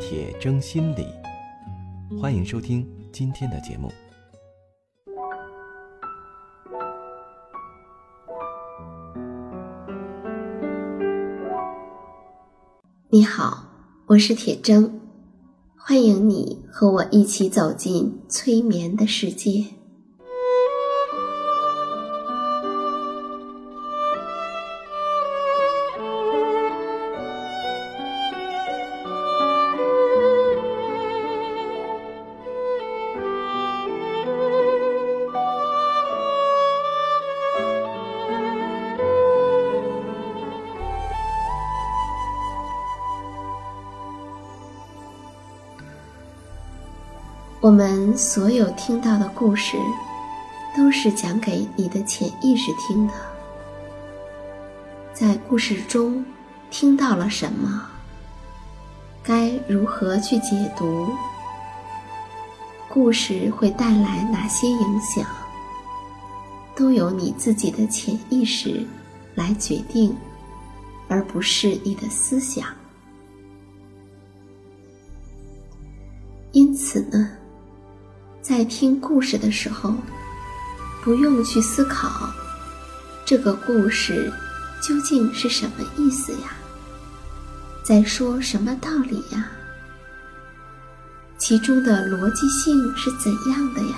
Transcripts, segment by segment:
铁铮心理”。欢迎收听今天的节目。你好，我是铁铮，欢迎你和我一起走进催眠的世界。我们所有听到的故事，都是讲给你的潜意识听的。在故事中听到了什么？该如何去解读？故事会带来哪些影响？都由你自己的潜意识来决定，而不是你的思想。因此呢？在听故事的时候，不用去思考这个故事究竟是什么意思呀，在说什么道理呀，其中的逻辑性是怎样的呀？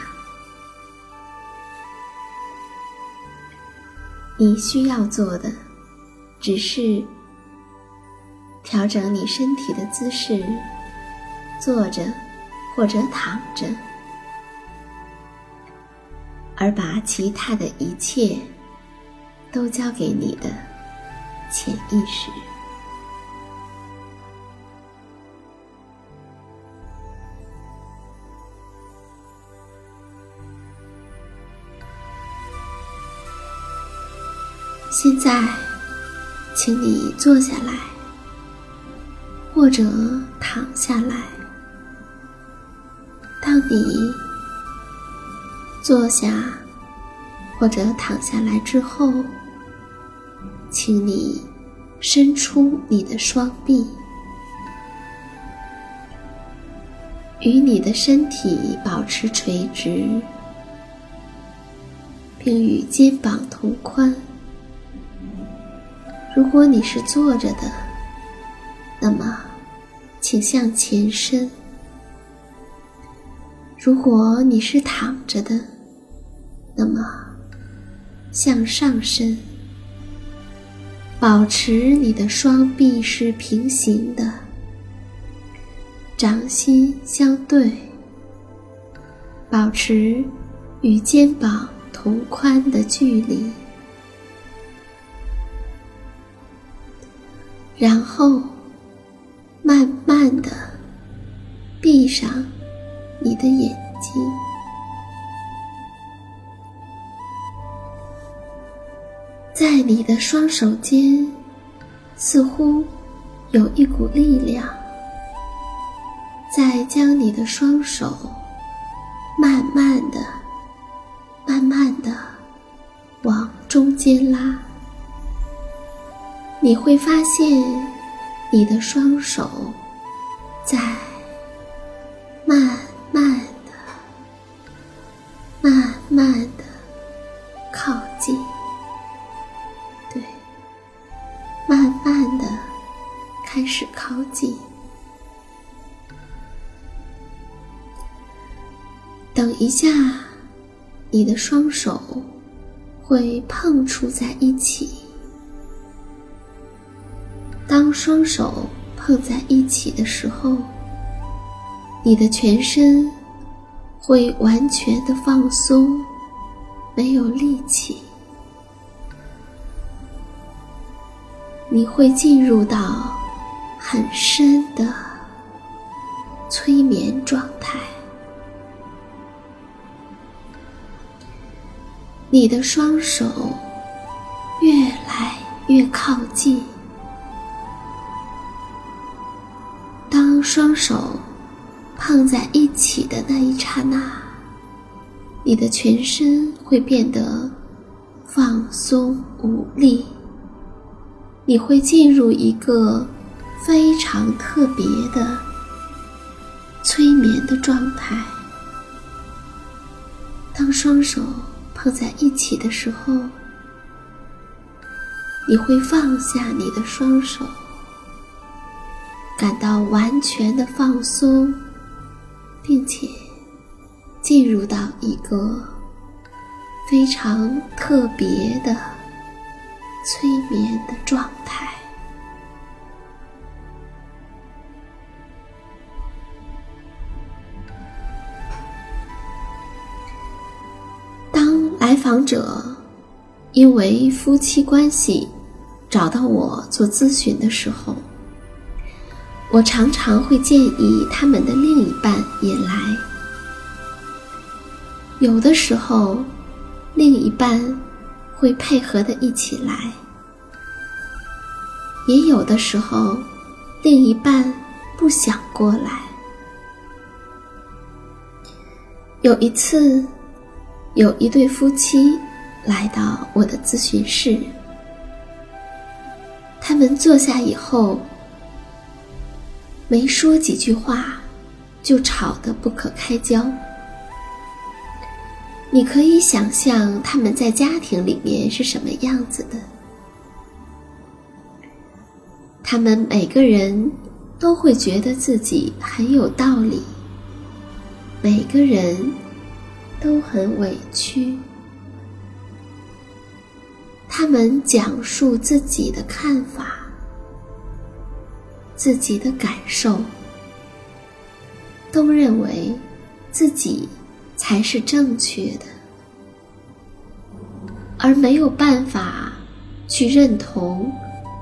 你需要做的只是调整你身体的姿势，坐着或者躺着。而把其他的一切都交给你的潜意识。现在，请你坐下来，或者躺下来。当你。坐下，或者躺下来之后，请你伸出你的双臂，与你的身体保持垂直，并与肩膀同宽。如果你是坐着的，那么请向前伸；如果你是躺着的，那么，向上伸，保持你的双臂是平行的，掌心相对，保持与肩膀同宽的距离，然后慢慢的闭上你的眼睛。在你的双手间，似乎有一股力量，在将你的双手慢慢的、慢慢的往中间拉。你会发现，你的双手在等一下，你的双手会碰触在一起。当双手碰在一起的时候，你的全身会完全的放松，没有力气。你会进入到很深的、催眠状。你的双手越来越靠近。当双手碰在一起的那一刹那，你的全身会变得放松无力。你会进入一个非常特别的催眠的状态。当双手放在一起的时候，你会放下你的双手，感到完全的放松，并且进入到一个非常特别的催眠的状态。来访者因为夫妻关系找到我做咨询的时候，我常常会建议他们的另一半也来。有的时候，另一半会配合的一起来；也有的时候，另一半不想过来。有一次。有一对夫妻来到我的咨询室，他们坐下以后，没说几句话，就吵得不可开交。你可以想象他们在家庭里面是什么样子的？他们每个人都会觉得自己很有道理，每个人。都很委屈，他们讲述自己的看法、自己的感受，都认为自己才是正确的，而没有办法去认同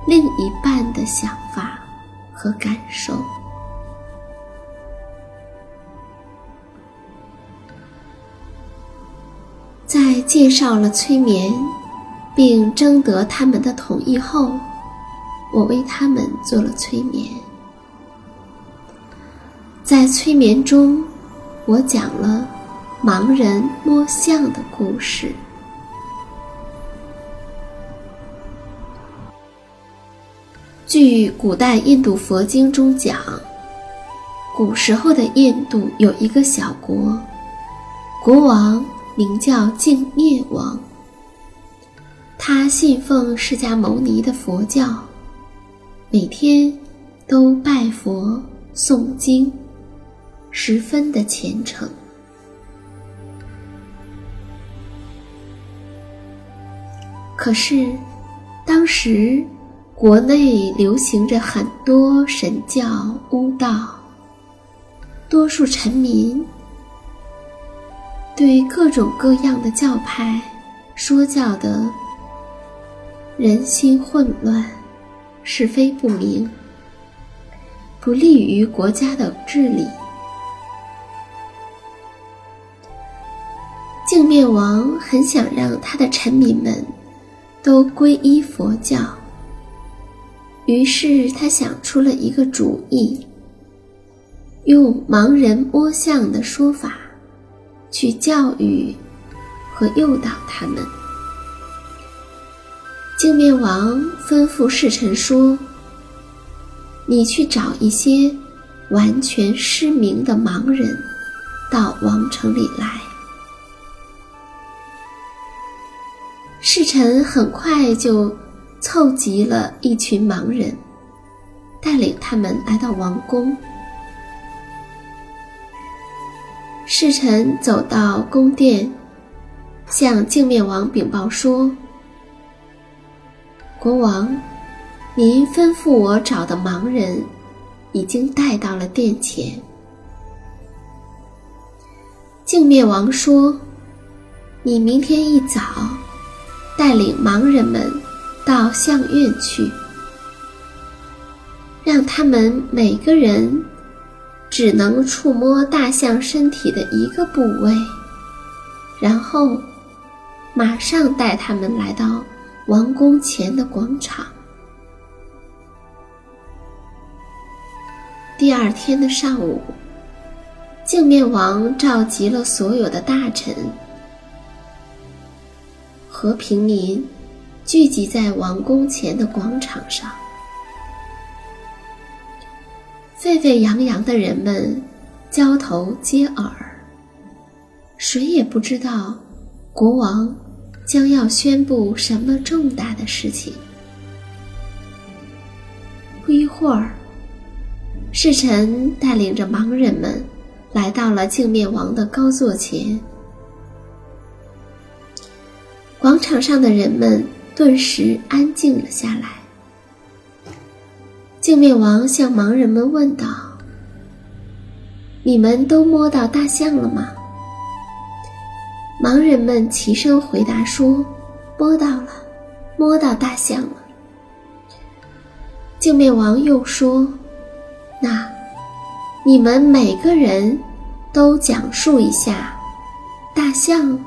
另一半的想法和感受。介绍了催眠，并征得他们的同意后，我为他们做了催眠。在催眠中，我讲了盲人摸象的故事。据古代印度佛经中讲，古时候的印度有一个小国，国王。名叫净灭王，他信奉释迦牟尼的佛教，每天都拜佛诵经，十分的虔诚。可是，当时国内流行着很多神教巫道，多数臣民。对各种各样的教派说教的人心混乱，是非不明，不利于国家的治理。净面王很想让他的臣民们都皈依佛教，于是他想出了一个主意，用盲人摸象的说法。去教育和诱导他们。净面王吩咐侍臣说：“你去找一些完全失明的盲人，到王城里来。”侍臣很快就凑集了一群盲人，带领他们来到王宫。侍臣走到宫殿，向镜面王禀报说：“国王，您吩咐我找的盲人，已经带到了殿前。”镜面王说：“你明天一早，带领盲人们到相院去，让他们每个人。”只能触摸大象身体的一个部位，然后马上带他们来到王宫前的广场。第二天的上午，镜面王召集了所有的大臣和平民，聚集在王宫前的广场上。沸沸扬扬的人们交头接耳，谁也不知道国王将要宣布什么重大的事情。不一会儿，侍臣带领着盲人们来到了镜面王的高座前，广场上的人们顿时安静了下来。镜面王向盲人们问道：“你们都摸到大象了吗？”盲人们齐声回答说：“摸到了，摸到大象了。”镜面王又说：“那，你们每个人都讲述一下，大象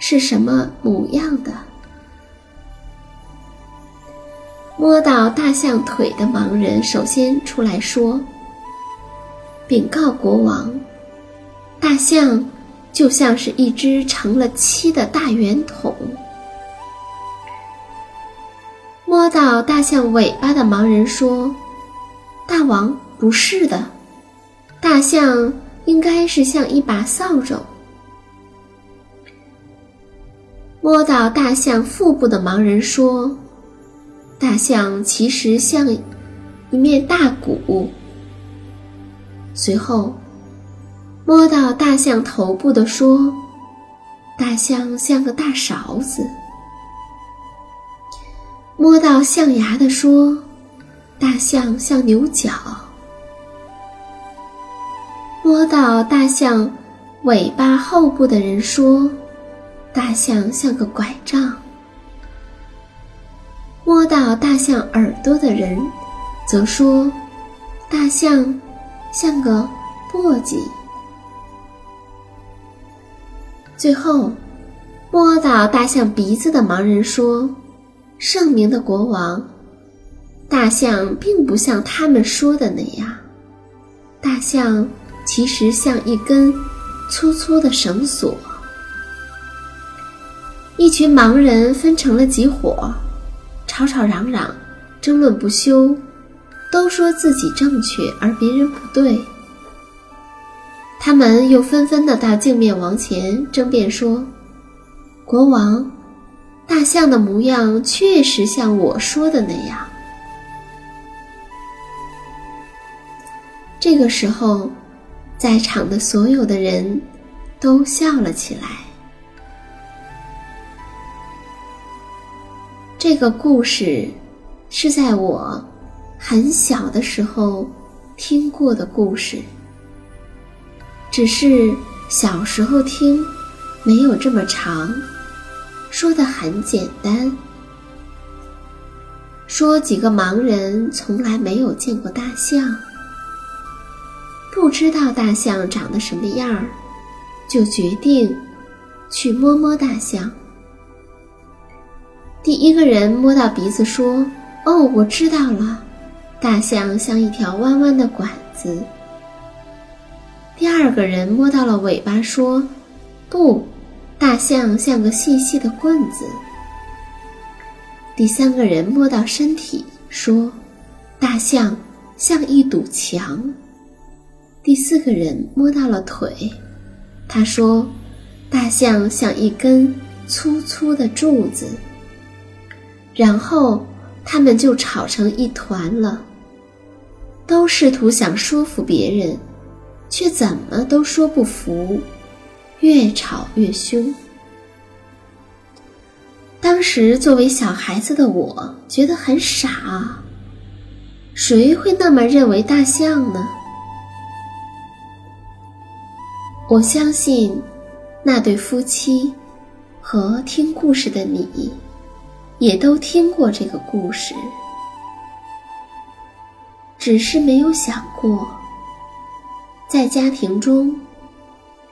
是什么模样的？”摸到大象腿的盲人首先出来说：“禀告国王，大象就像是一只成了漆的大圆筒。”摸到大象尾巴的盲人说：“大王，不是的，大象应该是像一把扫帚。”摸到大象腹部的盲人说。大象其实像一面大鼓。随后，摸到大象头部的说：“大象像个大勺子。”摸到象牙的说：“大象像牛角。”摸到大象尾巴后部的人说：“大象像个拐杖。”摸到大象耳朵的人，则说：“大象像个簸箕。”最后，摸到大象鼻子的盲人说：“圣明的国王，大象并不像他们说的那样，大象其实像一根粗粗的绳索。”一群盲人分成了几伙。吵吵嚷嚷，争论不休，都说自己正确，而别人不对。他们又纷纷的到镜面王前争辩说：“国王，大象的模样确实像我说的那样。”这个时候，在场的所有的人都笑了起来。这个故事是在我很小的时候听过的故事，只是小时候听没有这么长，说的很简单，说几个盲人从来没有见过大象，不知道大象长得什么样儿，就决定去摸摸大象。第一个人摸到鼻子说：“哦，我知道了，大象像一条弯弯的管子。”第二个人摸到了尾巴说：“不，大象像个细细的棍子。”第三个人摸到身体说：“大象像一堵墙。”第四个人摸到了腿，他说：“大象像一根粗粗的柱子。”然后他们就吵成一团了，都试图想说服别人，却怎么都说不服，越吵越凶。当时作为小孩子的我觉得很傻，谁会那么认为大象呢？我相信那对夫妻和听故事的你。也都听过这个故事，只是没有想过，在家庭中，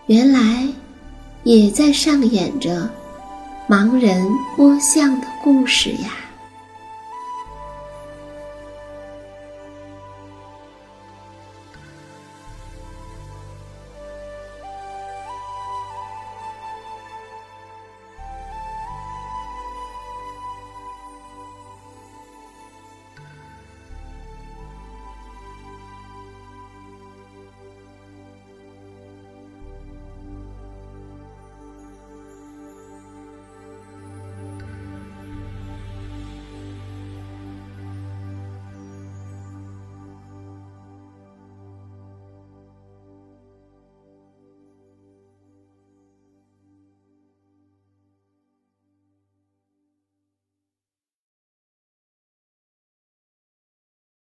原来也在上演着盲人摸象的故事呀。